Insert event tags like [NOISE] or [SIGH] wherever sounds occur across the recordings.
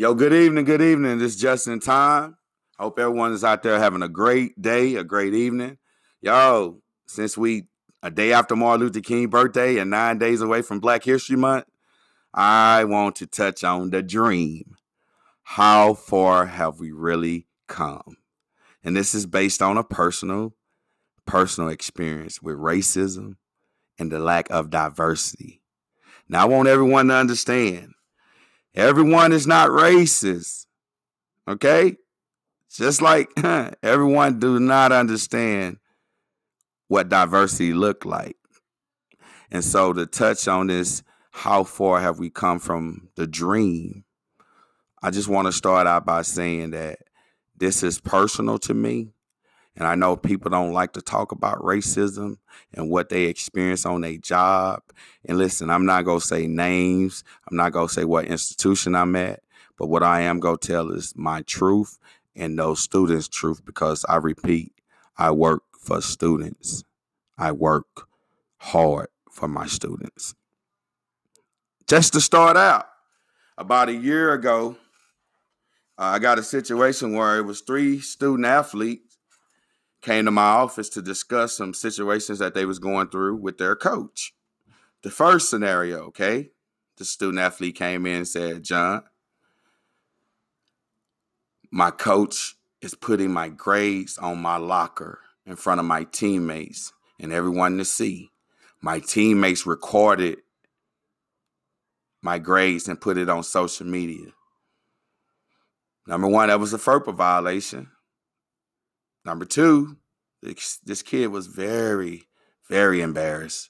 Yo, good evening, good evening. This is just in time. Hope everyone is out there having a great day, a great evening. Yo, since we a day after Martin Luther King birthday and nine days away from Black History Month, I want to touch on the dream. How far have we really come? And this is based on a personal, personal experience with racism and the lack of diversity. Now, I want everyone to understand everyone is not racist. Okay? Just like [LAUGHS] everyone do not understand what diversity look like. And so to touch on this, how far have we come from the dream? I just want to start out by saying that this is personal to me. And I know people don't like to talk about racism and what they experience on their job. And listen, I'm not going to say names. I'm not going to say what institution I'm at. But what I am going to tell is my truth and those students' truth because I repeat, I work for students. I work hard for my students. Just to start out, about a year ago, uh, I got a situation where it was three student athletes came to my office to discuss some situations that they was going through with their coach. The first scenario, okay, the student athlete came in and said, "John, my coach is putting my grades on my locker in front of my teammates and everyone to see. My teammates recorded my grades and put it on social media. Number one, that was a FERPA violation. Number two, this, kid was very, very embarrassed.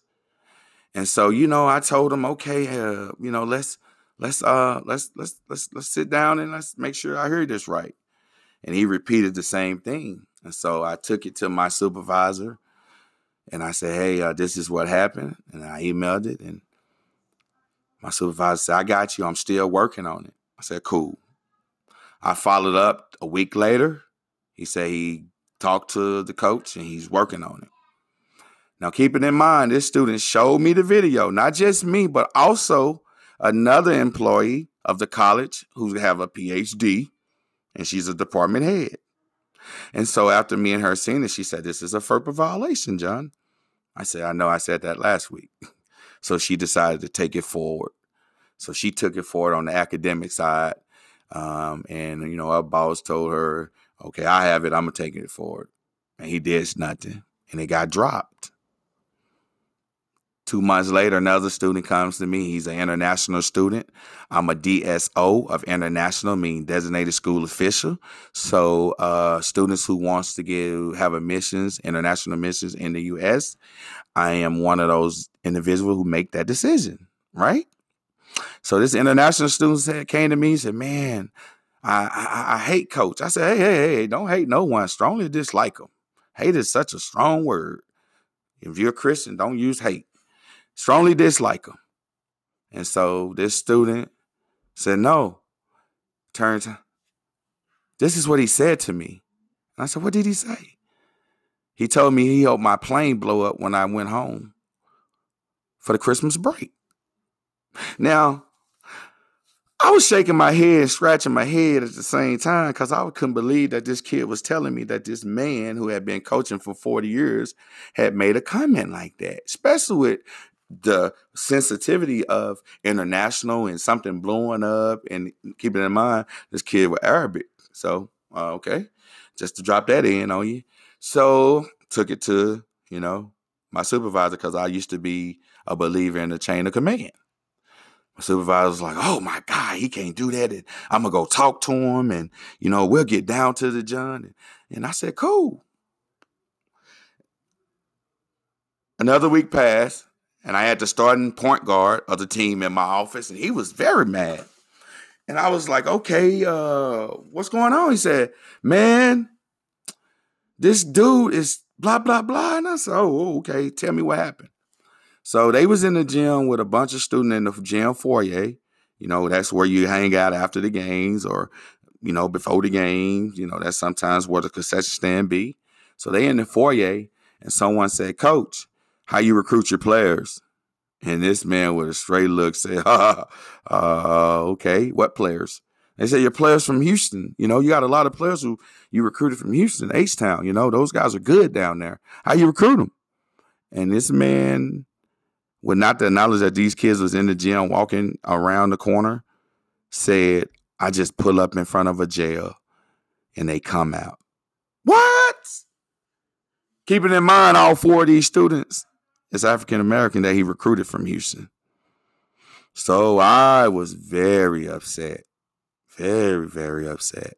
And so, you know, I told him, okay, uh, you know, let's let's uh let's let's let's let's sit down and let's make sure I heard this right. And he repeated the same thing. And so I took it to my supervisor and I said, hey, uh, this is what happened. And I emailed it. And my supervisor said, I got you. I'm still working on it. I said, cool. I followed up a week later. He said he talked to the coach and he's working on it. Now, keep it in mind, this student showed me the video, not just me, but also another employee of the college who have a PhD, and she's a department head. And so after me and her seeing it, she said, This is a FERPA violation, John. I said, I know I said that last week. [LAUGHS] So she decided to take it forward. So she took it forward on the academic side. Um, and, you know, our boss told her, okay, I have it. I'm to take it forward. And he did nothing. And it got dropped. Two months later, another student comes to me. He's an international student. I'm a DSO of international, meaning designated school official. So, uh, students who wants to get have admissions, international missions in the U.S., I am one of those individuals who make that decision, right? So this international student said, came to me and said, "Man, I, I, I hate coach." I said, "Hey, hey, hey, don't hate no one. Strongly dislike him. Hate is such a strong word. If you're a Christian, don't use hate." strongly dislike him. And so this student said, No. Turns, this is what he said to me. And I said, What did he say? He told me he helped my plane blow up when I went home for the Christmas break. Now, I was shaking my head scratching my head at the same time because I couldn't believe that this kid was telling me that this man who had been coaching for 40 years had made a comment like that, especially with the sensitivity of international and something blowing up and keeping in mind this kid was Arabic. So, uh, okay, just to drop that in on you. So, took it to, you know, my supervisor because I used to be a believer in the chain of command. My supervisor was like, oh my God, he can't do that. And I'm to go talk to him and, you know, we'll get down to the John. And I said, cool. Another week passed and I had the starting point guard of the team in my office, and he was very mad. And I was like, okay, uh, what's going on? He said, man, this dude is blah, blah, blah. And I said, oh, okay, tell me what happened. So they was in the gym with a bunch of students in the gym foyer. You know, that's where you hang out after the games or, you know, before the games. You know, that's sometimes where the concession stand be. So they in the foyer and someone said, Coach, how you recruit your players. And this man with a straight look said, [LAUGHS] uh, okay, what players? They say your players from Houston. You know, you got a lot of players who you recruited from Houston, H Town. You know, those guys are good down there. How you recruit them? And this man, with not the knowledge that these kids was in the gym walking around the corner, said, I just pull up in front of a jail and they come out. What? Keeping in mind all four of these students is African American that he recruited from Houston. So I was very upset. Very, very upset.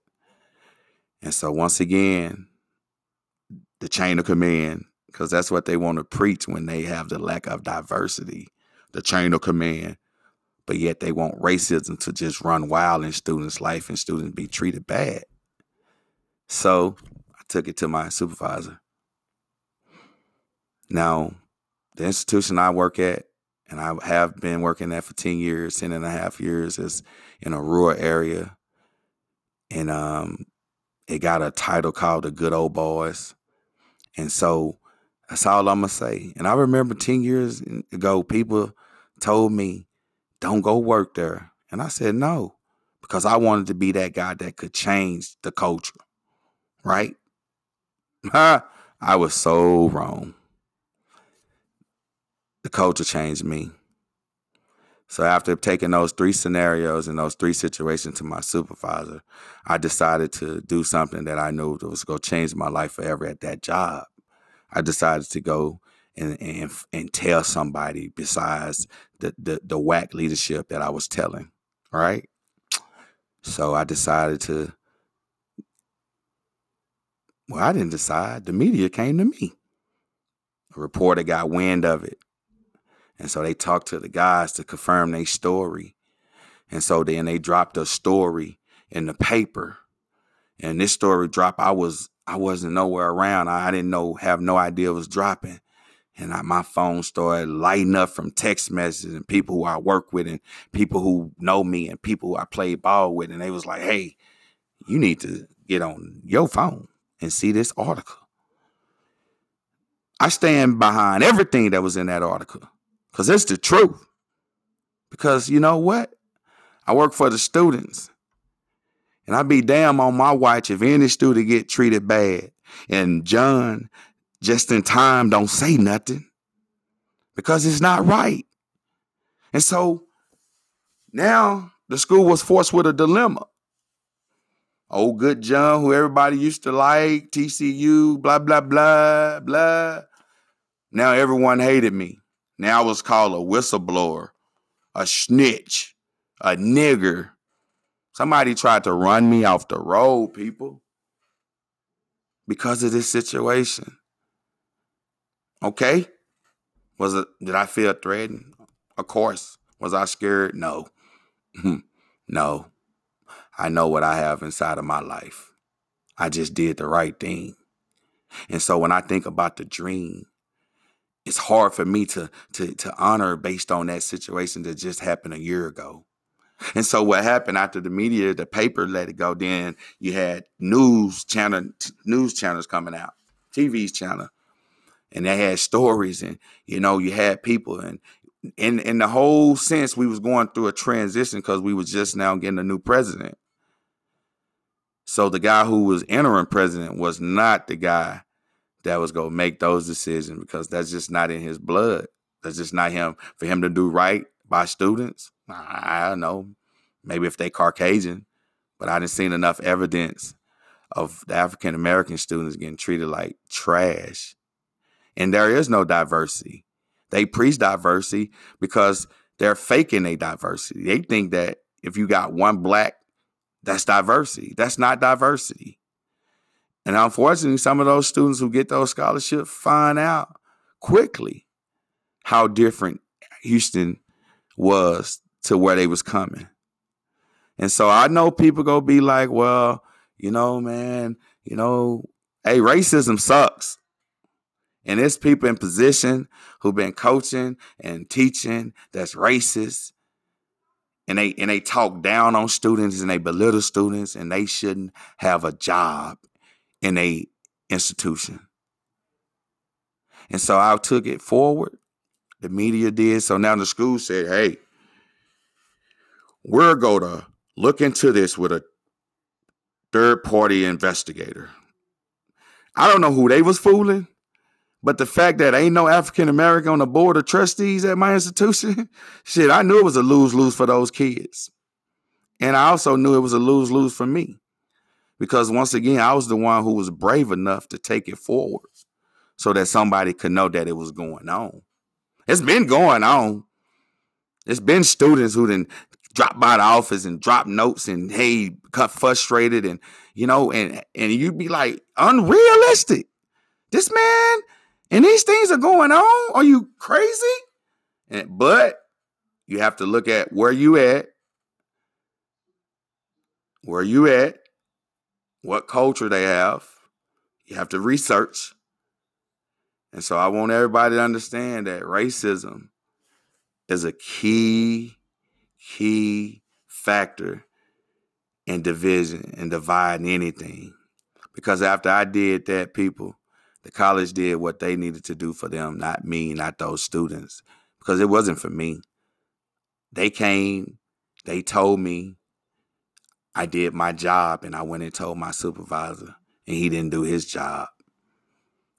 And so once again, the chain of command, because that's what they want to preach when they have the lack of diversity, the chain of command. But yet they want racism to just run wild in students' life and students be treated bad. So I took it to my supervisor. Now, the institution I work at, and I have been working at for 10 years, 10 and a half years, is in a rural area. And um, it got a title called The Good Old Boys. And so that's all I'm to say. And I remember 10 years ago, people told me, don't go work there. And I said, no, because I wanted to be that guy that could change the culture right? [LAUGHS] I was so wrong. The culture changed me. So after taking those three scenarios and those three situations to my supervisor, I decided to do something that I knew was going to change my life forever at that job. I decided to go and and, and tell somebody besides the, the the whack leadership that I was telling, right? So I decided to well, I didn't decide. The media came to me. A reporter got wind of it. And so they talked to the guys to confirm their story. And so then they dropped a story in the paper. And this story dropped. I was I wasn't nowhere around. I didn't know, have no idea it was dropping. And I, my phone started lighting up from text messages and people who I work with and people who know me and people who I play ball with. And they was like, hey, you need to get on your phone and see this article. I stand behind everything that was in that article because it's the truth. Because you know what? I work for the students. And I'd be damn on my watch if any student get treated bad. And John, just in time, don't say nothing because it's not right. And so now the school was forced with a dilemma. Old good John, who everybody used to like, TCU, blah, blah, blah, blah. Now everyone hated me. Now I was called a whistleblower, a snitch, a nigger. Somebody tried to run me off the road, people, because of this situation. Okay? Was it did I feel threatened? Of course. Was I scared? No. Hmm. no. I know what I have inside of my life. I just did the right thing. And so when I think about the dream, it's hard for me to, to, to honor based on that situation that just happened a year ago. And so what happened after the media, the paper let it go, then you had news channel news channels coming out, TV's channel. And they had stories and you know, you had people and in in the whole sense we was going through a transition because we was just now getting a new president. So the guy who was interim president was not the guy that was going to make those decisions because that's just not in his blood. That's just not him. For him to do right by students, I don't know. Maybe if they Caucasian, but I didn't seen enough evidence of the African American students getting treated like trash. And there is no diversity. They preach diversity because they're faking a diversity. They think that if you got one black that's diversity. That's not diversity. And unfortunately, some of those students who get those scholarships find out quickly how different Houston was to where they was coming. And so I know people go be like, well, you know, man, you know, hey, racism sucks. And it's people in position who've been coaching and teaching that's racist and they and they talk down on students and they belittle students and they shouldn't have a job in a institution. And so I took it forward. The media did. So now the school said, hey, we're going to look into this with a third party investigator. I don't know who they was fooling, but the fact that ain't no African American on the board of trustees at my institution, [LAUGHS] shit, I knew it was a lose lose for those kids. And I also knew it was a lose lose for me. Because once again, I was the one who was brave enough to take it forward so that somebody could know that it was going on. It's been going on. It's been students who didn't drop by the office and drop notes and hey, got frustrated and you know, and and you'd be like, unrealistic. This man and these things are going on. Are you crazy? And, but you have to look at where you at, where you at, what culture they have. You have to research. And so I want everybody to understand that racism is a key, key factor in division and dividing anything. Because after I did that, people, the college did what they needed to do for them, not me, not those students, because it wasn't for me. They came, they told me I did my job, and I went and told my supervisor, and he didn't do his job.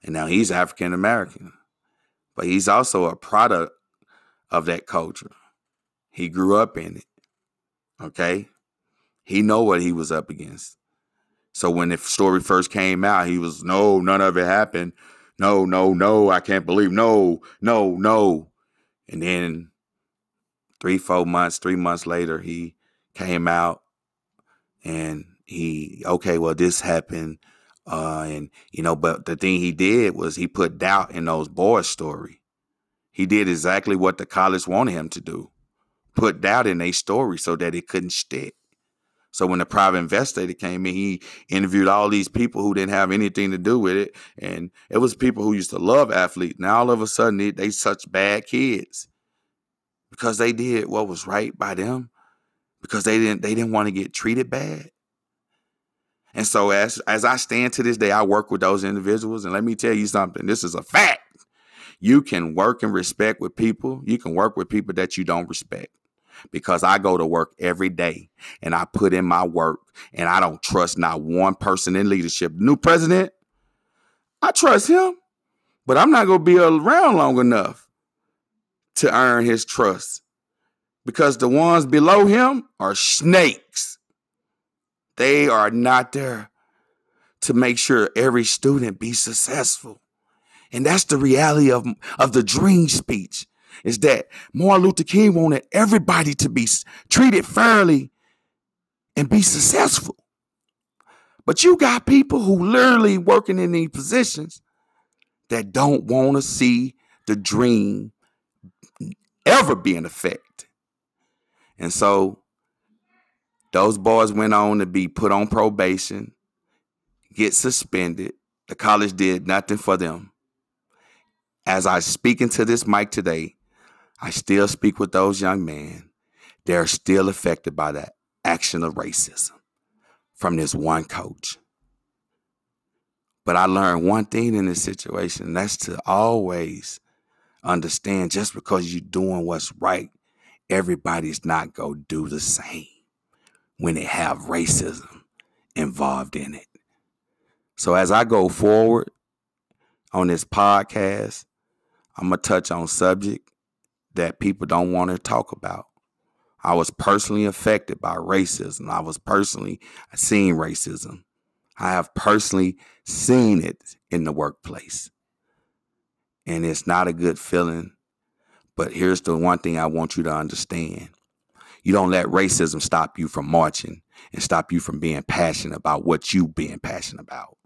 And now he's African American, but he's also a product of that culture. He grew up in it. Okay? He know what he was up against. So when the story first came out, he was, no, none of it happened. No, no, no, I can't believe. No, no, no. And then three, four months, three months later, he came out and he, okay, well, this happened. Uh, and you know, but the thing he did was he put doubt in those boys' story. He did exactly what the college wanted him to do. Put doubt in their story so that it couldn't stick. So when the private investigator came in, he interviewed all these people who didn't have anything to do with it, and it was people who used to love athletes. Now all of a sudden they, they such bad kids because they did what was right by them because they didn't they didn't want to get treated bad. And so as as I stand to this day, I work with those individuals, and let me tell you something. This is a fact. You can work and respect with people. You can work with people that you don't respect because I go to work every day and I put in my work and I don't trust not one person in leadership. New president, I trust him, but I'm not going to be around long enough to earn his trust because the ones below him are snakes. They are not there to make sure every student be successful. And that's the reality of, of the dream speech is that Martin Luther King wanted everybody to be treated fairly and be successful. But you got people who literally working in these positions that don't want to see the dream ever be in effect. And so those boys went on to be put on probation, get suspended. The college did nothing for them. As I speak into this mic today, I still speak with those young men. They're still affected by the action of racism from this one coach. But I learned one thing in this situation, and that's to always understand just because you're doing what's right, everybody's not going to do the same when they have racism involved in it. So as I go forward on this podcast, I'm going to touch on subject that people don't want to talk about. I was personally affected by racism. I was personally seeing racism. I have personally seen it in the workplace. And it's not a good feeling. But here's the one thing I want you to understand you don't let racism stop you from marching and stop you from being passionate about what you being passionate about.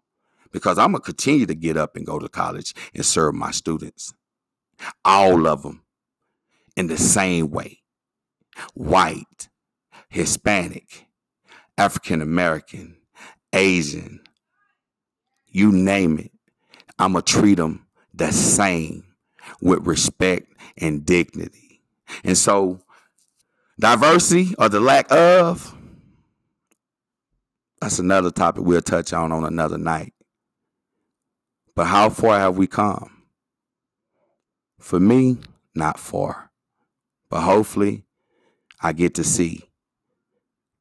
Because I'm going to continue to get up and go to college and serve my students. All of them in the same way white, Hispanic, African American, Asian, you name it. I'm going to treat them the same with respect and dignity. And so, diversity or the lack of, that's another topic we'll touch on on another night. But how far have we come? For me, not far. But hopefully, I get to see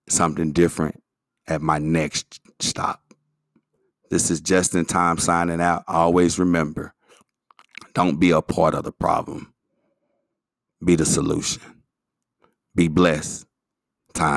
something different at my next stop. This is just in time signing out. Always remember don't be a part of the problem, be the solution. Be blessed.